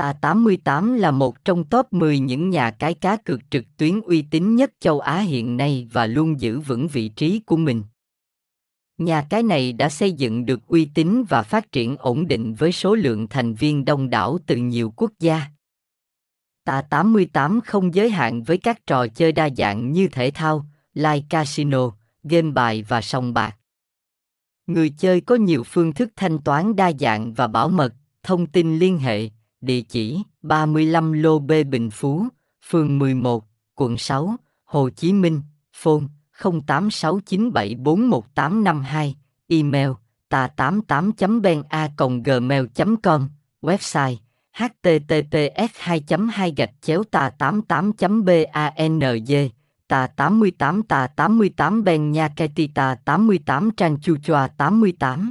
Ta 88 là một trong top 10 những nhà cái cá cược trực tuyến uy tín nhất châu Á hiện nay và luôn giữ vững vị trí của mình. Nhà cái này đã xây dựng được uy tín và phát triển ổn định với số lượng thành viên đông đảo từ nhiều quốc gia. Ta 88 không giới hạn với các trò chơi đa dạng như thể thao, live casino, game bài và sòng bạc. Người chơi có nhiều phương thức thanh toán đa dạng và bảo mật, thông tin liên hệ, địa chỉ 35 Lô B Bình Phú, phường 11, quận 6, Hồ Chí Minh, phone 0869741852, email ta88.bena.gmail.com, website https 2 2 gạch chéo ta 88 banz ta 88 ta 88 ben nha ta 88 trang chu choa 88